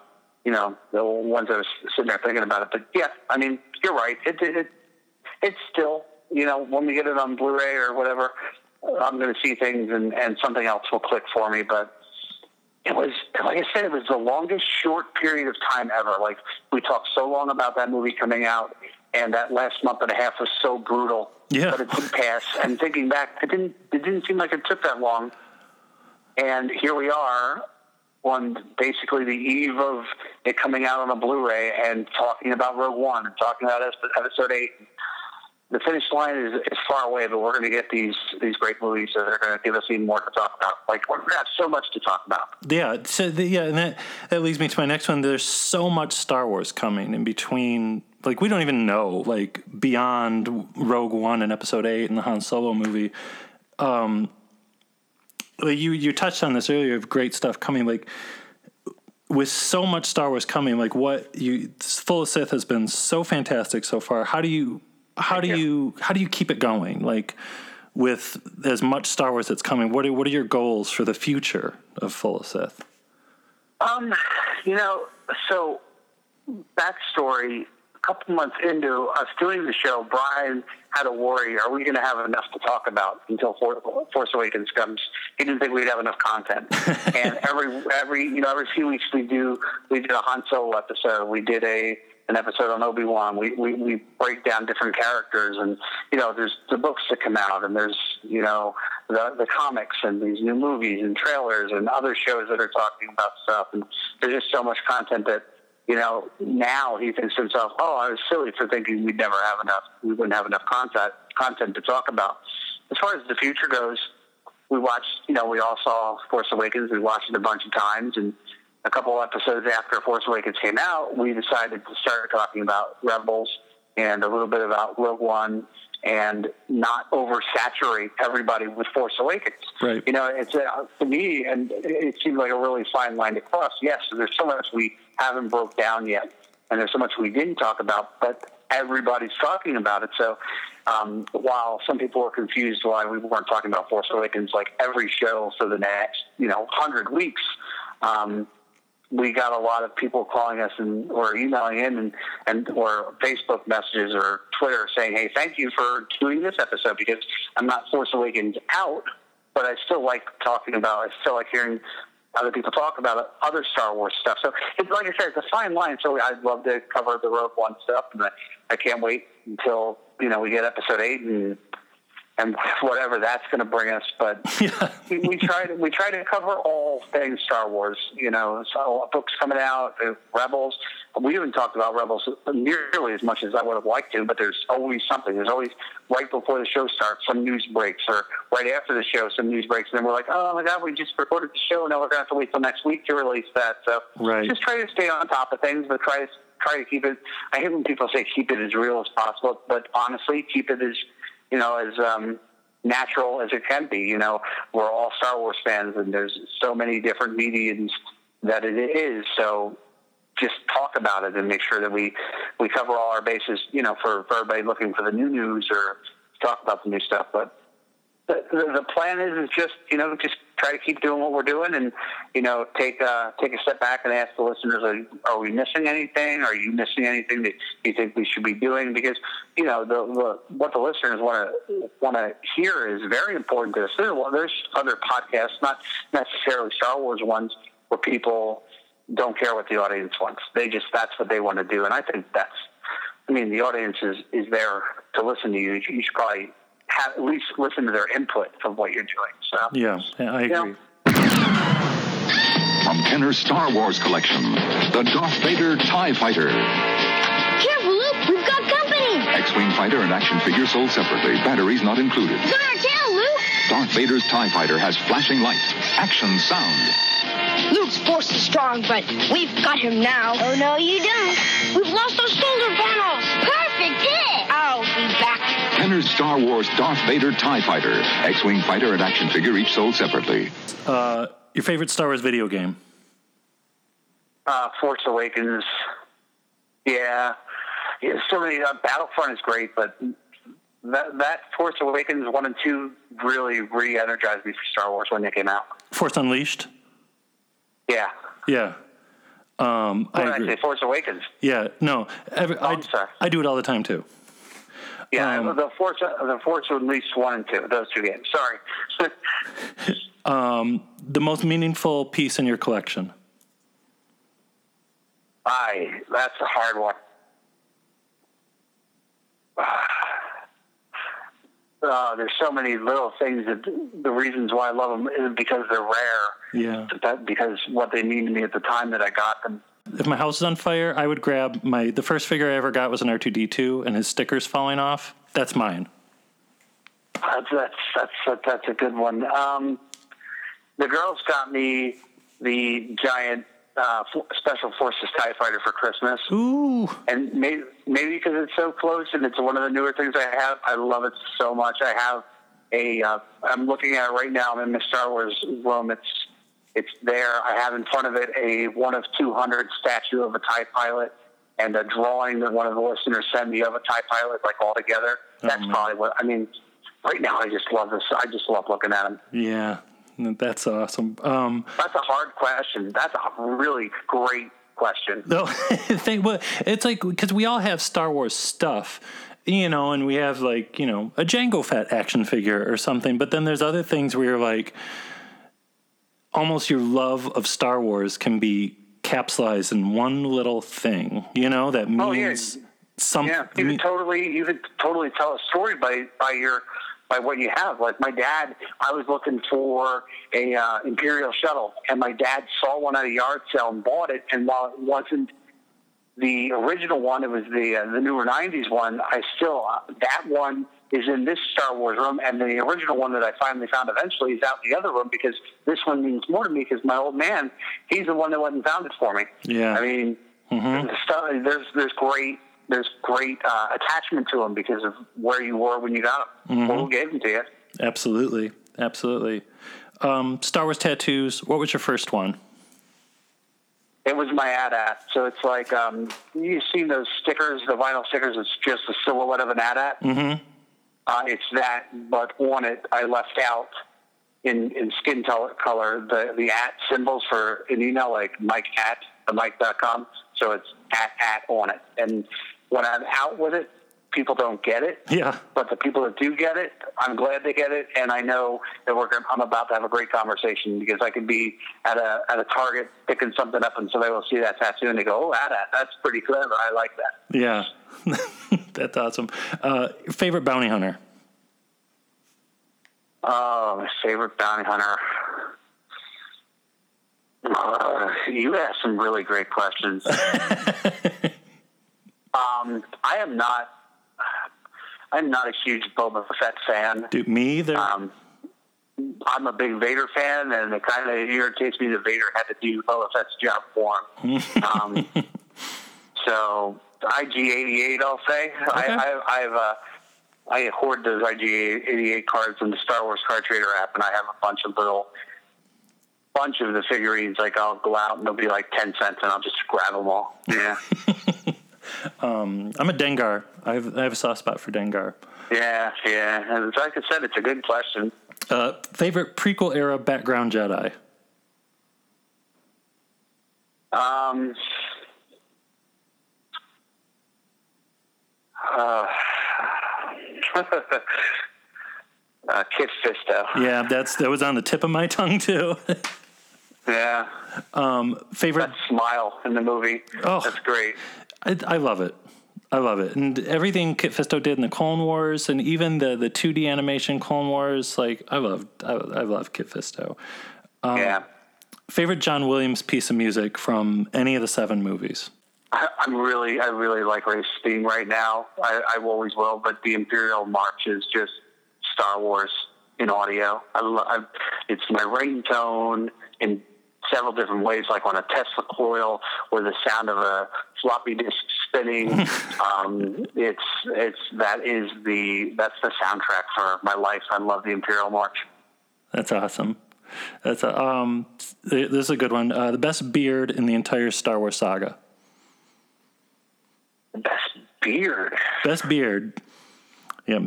you know, the ones I was sitting there thinking about it. But yeah, I mean, you're right. It, it, it it's still, you know, when we get it on Blu-ray or whatever, I'm going to see things and, and something else will click for me. But it was, like I said, it was the longest short period of time ever. Like we talked so long about that movie coming out, and that last month and a half was so brutal. Yeah. But it did pass. And thinking back, it didn't. It didn't seem like it took that long. And here we are on basically the eve of it coming out on a Blu-ray and talking about Rogue One and talking about Episode Eight. The finish line is, is far away, but we're going to get these these great movies that are going to give us even more to talk about. Like we're going to have so much to talk about. Yeah, so the, yeah, and that that leads me to my next one. There's so much Star Wars coming in between. Like we don't even know, like beyond Rogue One and Episode Eight and the Han Solo movie. Um, like you you touched on this earlier of great stuff coming. Like with so much Star Wars coming, like what you Full of Sith has been so fantastic so far. How do you how do you how do you keep it going? Like with as much Star Wars that's coming, what are what are your goals for the future of Full of Sith? Um, you know, so backstory. Couple months into us doing the show, Bryan had a worry: Are we going to have enough to talk about until For- Force Awakens comes? He didn't think we'd have enough content. and every every you know every few weeks we do we did a Han Solo episode. We did a an episode on Obi Wan. We, we we break down different characters, and you know, there's the books that come out, and there's you know the the comics and these new movies and trailers and other shows that are talking about stuff. And there's just so much content that you know now he thinks to himself, oh, I was silly for thinking we'd never have enough. We wouldn't have enough content content to talk about. As far as the future goes, we watched. You know, we all saw Force Awakens. We watched it a bunch of times, and a couple episodes after Force Awakens came out, we decided to start talking about Rebels and a little bit about Rogue One and not oversaturate everybody with Force Awakens. Right. You know, it's a, to me, and it seemed like a really fine line to cross. Yes, there's so much we haven't broke down yet, and there's so much we didn't talk about, but everybody's talking about it. So um, while some people were confused why we weren't talking about Force Awakens, like every show for the next, you know, hundred weeks. Um, we got a lot of people calling us and or emailing in and, and or Facebook messages or Twitter saying, "Hey, thank you for doing this episode because I'm not Force Awakens out, but I still like talking about. It. I still like hearing other people talk about it, other Star Wars stuff. So, it's, like I said, it's a fine line. So I'd love to cover the Rogue One stuff, and I, I can't wait until you know we get Episode Eight and and whatever that's going to bring us. But Yeah. we, we try to we try to cover all things Star Wars. You know, so books coming out, Rebels. We haven't talked about Rebels nearly as much as I would have liked to, but there's always something. There's always right before the show starts, some news breaks, or right after the show, some news breaks, and then we're like, oh my god, we just recorded the show, now we're going to have to wait till next week to release that. So Right. just try to stay on top of things, but try to try to keep it. I hate when people say keep it as real as possible, but honestly, keep it as you know as um, natural as it can be. You know, we're all Star Wars fans, and there's so many different mediums that it is. So just talk about it and make sure that we we cover all our bases. You know, for, for everybody looking for the new news or talk about the new stuff, but. The, the, plan is, is just you know just try to keep doing what we're doing and you know take uh, take a step back and ask the listeners are, are we missing anything? Are you missing anything that you think we should be doing? Because you know the, the what the listeners want to want to hear is very important to us. Well, there's other podcasts not necessarily Star Wars ones where people don't care what the audience wants. They just that's what they want to do and I think that's I mean the audience is is there to listen to you. You should probably have, at least listen to their input of what you're doing so Yeah, I Yeah. agree. From Kenner's Star Wars collection, the Darth Vader TIE Fighter. Careful, Luke. We've got company. X-Wing fighter and action figure sold separately, batteries not included. It's on our tail, Luke. Darth Vader's TIE Fighter has flashing lights, action sound. Luke's force is strong, but we've got him now. Oh, no, you don't. We've lost our shoulder panels. Kenner's Star Wars Darth Vader TIE Fighter. X-Wing fighter and action figure each sold separately. Uh, your favorite Star Wars video game? Uh, Force Awakens. Yeah. yeah so many. Uh, Battlefront is great, but that that Force Awakens one and two really re-energized me for Star Wars when they came out. Force Unleashed. Yeah. Yeah. Um, I did I say? Force Awakens. Yeah. No. Every, I, I'm sorry. I do it all the time too. Yeah, Um, the Force, the Force Unleashed one and two, those two games. Sorry. The most meaningful piece in your collection. I. That's a hard one. Uh, there's so many little things that the reasons why I love them is because they're rare. Yeah. Because what they mean to me at the time that I got them. If my house is on fire, I would grab my. The first figure I ever got was an R two D two, and his stickers falling off. That's mine. That's that's that's that's a good one. Um, the girls got me the giant uh, Special Forces Tie Fighter for Christmas. Ooh. and maybe maybe because it's so close and it's one of the newer things I have. I love it so much. I have a. Uh, I'm looking at it right now. I'm in the Star Wars room. It's it's there. I have in front of it a one of 200 statue of a Tie pilot and a drawing that one of the listeners sent me of a Tie pilot, like all together. That's man. probably what I mean. Right now, I just love this. I just love looking at them. Yeah. That's awesome. Um, That's a hard question. That's a really great question. No, think, well, it's like because we all have Star Wars stuff, you know, and we have like you know a Jango Fett action figure or something. But then there's other things where you're like, almost your love of Star Wars can be capsulized in one little thing, you know, that means Oh, yeah. something. Yeah, you could totally you could totally tell a story by by your by what you have. Like my dad, I was looking for a uh, Imperial shuttle, and my dad saw one at a yard sale and bought it. And while it wasn't the original one, it was the uh, the newer '90s one. I still uh, that one is in this Star Wars room, and the original one that I finally found eventually is out in the other room because this one means more to me because my old man, he's the one that went and found it for me. Yeah. I mean, the stuff, there's there's great there's great uh, attachment to them because of where you were when you got them. Who gave them to you? Absolutely, absolutely. Um, Star Wars tattoos. What was your first one? It was my AT-AT. So it's like um, you've seen those stickers, the vinyl stickers. It's just a silhouette of an AT-AT. Mm-hmm. Uh, it's that, but on it, I left out in, in skin color, color the the at symbols for an email like Mike at the Mike.com. So it's at at on it. And when I'm out with it, people don't get it. Yeah. But the people that do get it, I'm glad they get it, and I know that we're. I'm about to have a great conversation because I could be at a at a Target picking something up, and somebody will see that tattoo and they go, "Oh, that that's pretty clever. I like that." Yeah, that's awesome. Uh, favorite bounty hunter. Oh, favorite bounty hunter. Uh, you asked some really great questions. um, I am not. I'm not a huge Boba Fett fan. Dude, me either. Um, I'm a big Vader fan, and it kind of irritates me that Vader had to do Boba Fett's job for him. um, so IG88, I'll say. Okay. I, I, I've uh, I hoard those IG88 cards in the Star Wars Card Trader app, and I have a bunch of little bunch of the figurines. Like I'll go out and they'll be like ten cents, and I'll just grab them all. Yeah, um, I'm a Dengar. I have, I have a soft spot for Dengar. yeah, yeah. As like I said, it's a good question. Uh, favorite prequel era background Jedi. Um, uh, uh, Kit Fisto. Yeah, that's that was on the tip of my tongue too. Yeah, favorite. that smile in the movie. Oh. That's great. I, I love it. I love it, and everything Kit Fisto did in the Clone Wars, and even the the 2D animation Clone Wars. Like I love, I, I love Kit Fisto. yeah. Favorite John Williams piece of music from any of the seven movies. I, I'm really, I really like Rey's theme right now. I, I always will, but the Imperial March is just Star Wars in audio. I, lo- I, it's my ringtone in several different ways, like on a Tesla coil or the sound of a floppy disk spinning. um, it's, it's that is the that's the soundtrack for my life. I love the Imperial March. That's awesome. That's a, um. This is a good one. Uh, the best beard in the entire Star Wars saga. Best beard. Best beard. Yeah.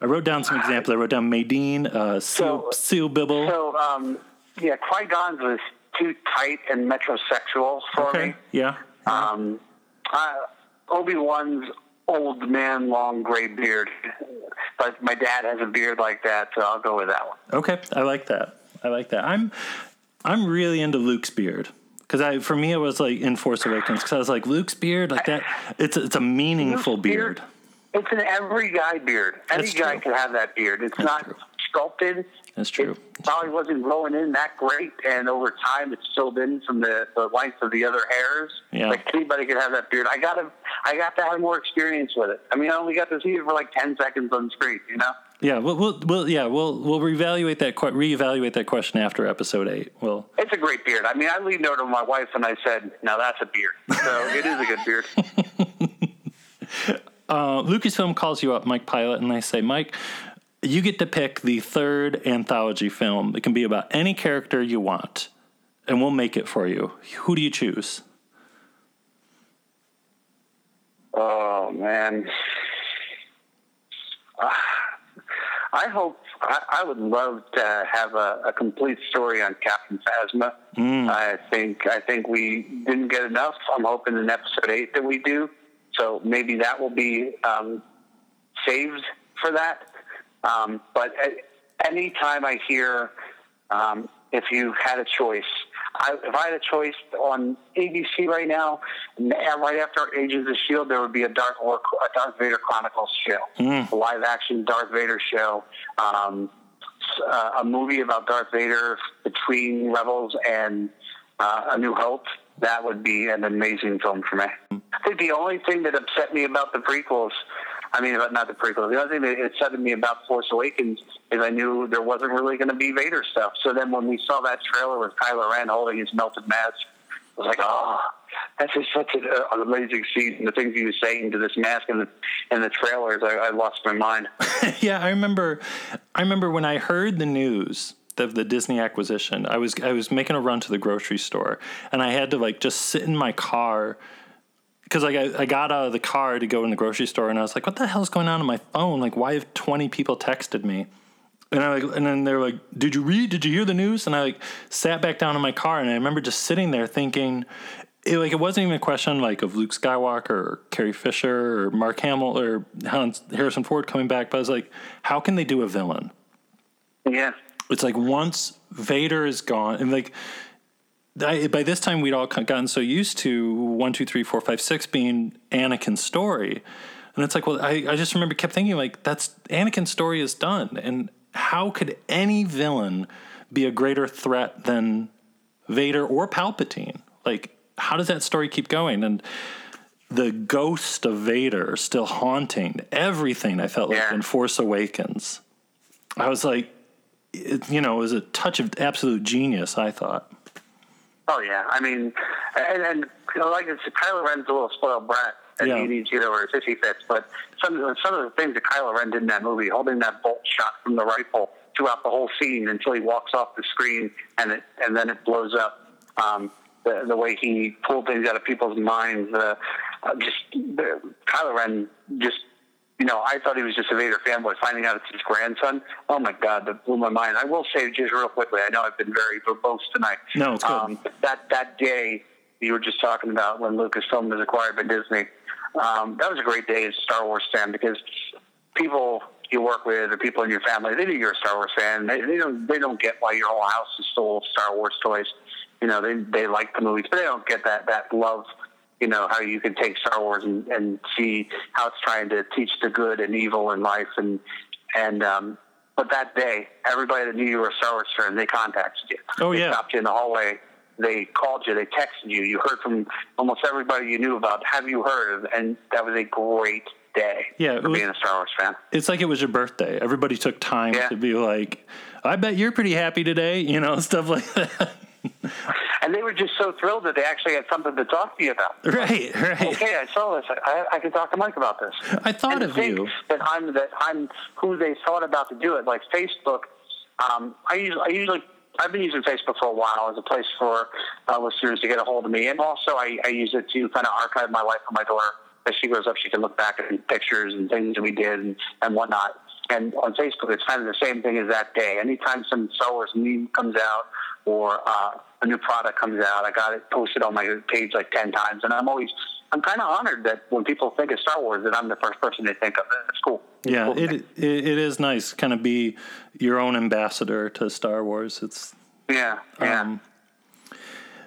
I wrote down some examples. I wrote down Maydeen, uh, Seal, So- Sio Bibble. So, um, yeah, Qui Gon's was too tight and metrosexual for okay. me. Yeah. Um, uh, Obi Wan's old man, long gray beard, but my dad has a beard like that, so I'll go with that one. Okay, I like that. I like that. I'm I'm really into Luke's beard because I for me it was like in Force Awakens because I was like Luke's beard like that. It's it's a meaningful Luke's beard. It's an every guy beard. Any That's guy true. can have that beard. It's That's not true. sculpted. That's true. It probably wasn't growing in that great, and over time it's filled in from the, the length of the other hairs. Yeah. Like anybody could have that beard. I got to, I got to have more experience with it. I mean, I only got to see it for like ten seconds on screen. You know. Yeah, we'll, we'll, we'll yeah we'll we'll reevaluate that que- reevaluate that question after episode eight. Well, It's a great beard. I mean, I leaned over to my wife and I said, "Now that's a beard." So it is a good beard. uh, Lucasfilm calls you up, Mike Pilot, and they say, Mike, you get to pick the third anthology film. It can be about any character you want, and we'll make it for you. Who do you choose? Oh man, Uh, I hope I, I would love to have a, a complete story on Captain Phasma. I think I think we didn't get enough. I'm hoping in episode eight that we do. So maybe that will be um, saved for that. Um, but a- anytime I hear um, if you had a choice, I, if I had a choice on ABC right now, right after Agents of the Shield, there would be a Darth, or, a Darth Vader Chronicles show, a live action Darth Vader show, um, uh, a movie about Darth Vader between Rebels and uh, A New Hope. That would be an amazing film for me. I think the only thing that upset me about the prequels, I mean, not the prequels, the other thing that upset me about Force Awakens is I knew there wasn't really going to be Vader stuff. So then when we saw that trailer with Kylo Ren holding his melted mask, I was like, oh, that's just such an, uh, an amazing scene. And the things he was saying to this mask in the, in the trailers, I, I lost my mind. yeah, I remember. I remember when I heard the news of the Disney acquisition. I was I was making a run to the grocery store, and I had to like just sit in my car because like I, I got out of the car to go in the grocery store, and I was like, "What the hell's going on on my phone? Like, why have twenty people texted me?" And I like, and then they're like, "Did you read? Did you hear the news?" And I like sat back down in my car, and I remember just sitting there thinking, it, like it wasn't even a question like of Luke Skywalker or Carrie Fisher or Mark Hamill or Hans, Harrison Ford coming back, but I was like, how can they do a villain? Yeah. It's like once Vader is gone, and like I, by this time we'd all gotten so used to one, two, three, four, five, six being Anakin's story, and it's like, well, I, I just remember kept thinking like that's Anakin's story is done, and how could any villain be a greater threat than Vader or Palpatine? Like, how does that story keep going? And the ghost of Vader still haunting everything. I felt like Yeah. in Force Awakens. I was like, it, you know, it was a touch of absolute genius. I thought. Oh yeah, I mean, and, and you know, like it's Kylo Ren's a little spoiled brat, and Yeah. he needs to get over his hissy fits. But some of the, some of the things that Kylo Ren did in that movie, holding that bolt shot from the rifle throughout the whole scene until he walks off the screen, and it and then it blows up. Um, the, the way he pulled things out of people's minds, uh, uh, just the, Kylo Ren just. You know, I thought he was just a Vader fanboy. Finding out it's his grandson, oh my God, that blew my mind. I will say just real quickly. I know I've been very verbose tonight. No, it's good. Um, that that day you were just talking about when Lucasfilm was acquired by Disney. Um, that was a great day as a Star Wars fan because people you work with or people in your family they know you're a Star Wars fan. They, they don't they don't get why your whole house is full of Star Wars toys. You know they they like the movies, but they don't get that that love. You know how you can take Star Wars and, and see how it's trying to teach the good and evil in life and and um, but that day everybody that knew you were a Star Wars fan they contacted you. Oh, they yeah. stopped you in the hallway they called you, they texted you, you heard from almost everybody you knew about. Have you heard? And that was a great day Yeah, for was- being a Star Wars fan. It's like it was your birthday. Everybody took time Yeah. to be like, "I bet you're pretty happy today," you know, stuff like that. And they were just so thrilled that they actually had something to talk to you about. Right, right. Okay, I saw this. I, I can talk to Mike about this. I thought and of think you. that I'm that I'm who they thought about to do it. Like Facebook, um, I usually I usually I've been using Facebook for a while as a place for uh, listeners to get a hold of me, and also I, I use it to kind of archive my life for my daughter. As she grows up, she can look back at pictures and things that we did and, and whatnot. And on Facebook, it's kind of the same thing as that day. Anytime some Star Wars meme comes out or uh, a new product comes out, I got it posted on my page like ten times, and I'm always I'm kind of honored that when people think of Star Wars, that I'm the first person they think of. It's cool. Yeah, cool. it, it it is nice, kind of be your own ambassador to Star Wars. It's yeah, yeah. Um,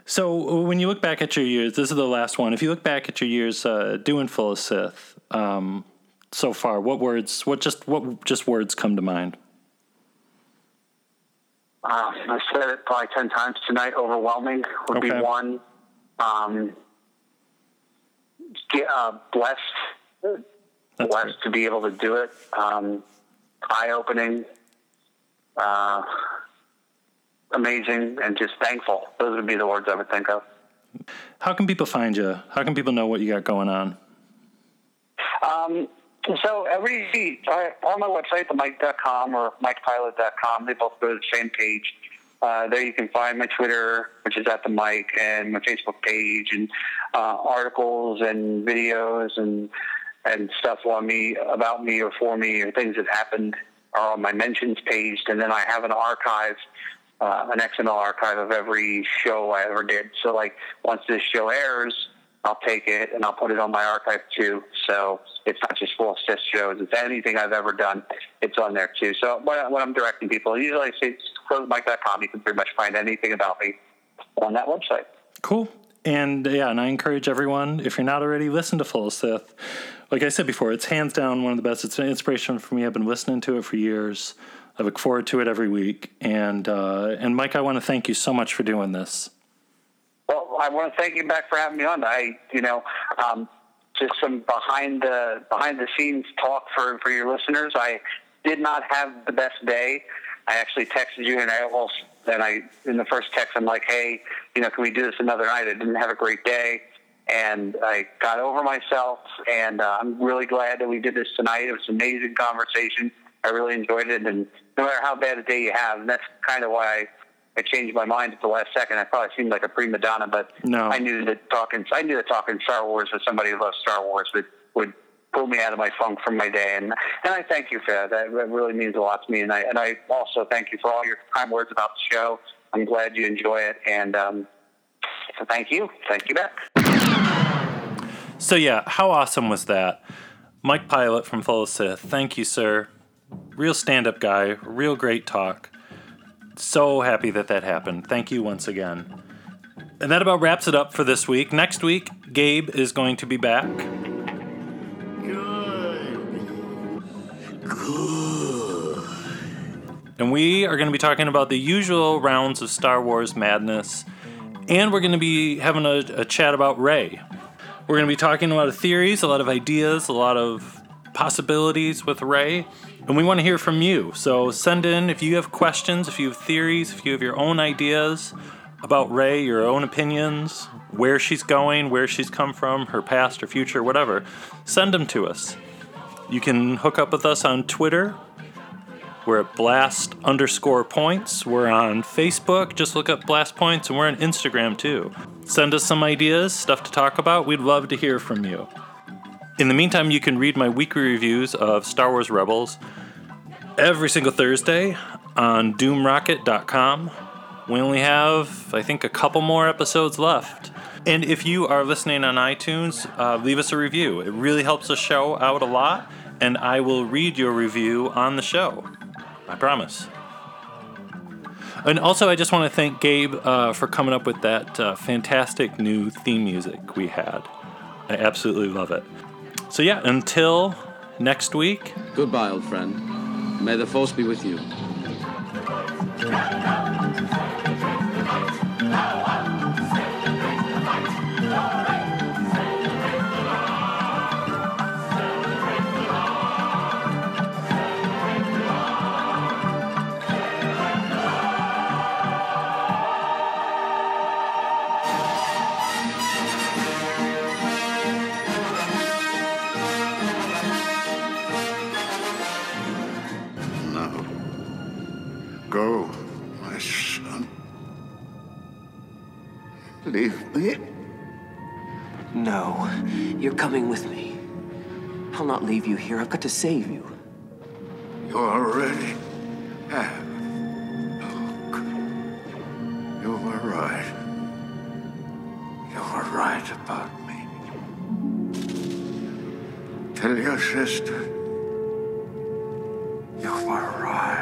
so when you look back at your years, this is the last one. If you look back at your years uh, doing Full of Sith um, so far, what words, what just what just words come to mind? Uh, I said it probably ten times tonight. Overwhelming would be one. Um, get, uh, blessed, That's blessed great. to be able to do it. Um, eye opening, uh, amazing, and just thankful. Those would be the words I would think of. How can people find you? How can people know what you got going on? Um, so every on my website, themike.com or mikepilot.com, they both go to the same page. Uh, there you can find my Twitter, which is at the Mike, and my Facebook page, and uh, articles and videos and and stuff on me about me or for me or things that happened are on my mentions page. And then I have an archive, uh, an XML archive of every show I ever did. So like once this show airs, I'll take it and I'll put it on my archive too. So it's not just full Sith shows. It's anything I've ever done. It's on there too. So when, I'm directing people, usually I say go You can pretty much find anything about me on that website. Cool. And yeah, and I encourage everyone, if you're not already, listen to Full Sith. Like I said before, it's hands down one of the best. It's an inspiration for me. I've been listening to it for years. I look forward to it every week. And uh, and Mike, I want to thank you so much for doing this. I want to thank you back for having me on. I, you know, um, just some behind the behind the scenes talk for for your listeners. I did not have the best day. I actually texted you, and I almost and I in the first text I'm like, hey, you know, can we do this another night? I didn't have a great day, and I got over myself, and uh, I'm really glad that we did this tonight. It was an amazing conversation. I really enjoyed it, and no matter how bad a day you have, and that's kind of why I changed my mind at the last second. I probably seemed like a prima donna, but No. I knew that talking I knew that talking Star Wars with somebody who loves Star Wars would would pull me out of my funk from my day, and and I thank you for that. That really means a lot to me, and I and I also thank you for all your kind words about the show. I'm glad you enjoy it, and um, so thank you, thank you back. So yeah, how awesome was that? Mike Pilot from Full of Sith. Thank you, sir. Real stand-up guy. Real great talk. So happy that that happened. Thank you once again. And that about wraps it up for this week. Next week, Gabe is going to be back. Good. Good. And we are going to be talking about the usual rounds of Star Wars madness. And we're going to be having a, a chat about Rey. We're going to be talking a lot of theories, a lot of ideas, a lot of possibilities with Rey. And we want to hear from you. So send in if you have questions, if you have theories, if you have your own ideas about Rey, your own opinions, where she's going, where she's come from, her past or future, whatever. Send them to us. You can hook up with us on Twitter. We're at blast underscore points. We're on Facebook. Just look up blast points, and we're on Instagram too. Send us some ideas, stuff to talk about. We'd love to hear from you. In the meantime, you can read my weekly reviews of Star Wars Rebels every single Thursday on doomrocket.com. We only have, I think, a couple more episodes left. And if you are listening on iTunes, uh, leave us a review. It really helps the show out a lot, and I will read your review on the show. I promise. And also, I just want to thank Gabe uh, for coming up with that uh, fantastic new theme music we had. I absolutely love it. So, yeah, until next week, Goodbye, old friend. May the force be with you. leave me? No. You're coming with me. I'll not leave you here. I've got to save you. You already have. Oh, Look. You were right. You were right about me. Tell your sister. You were right.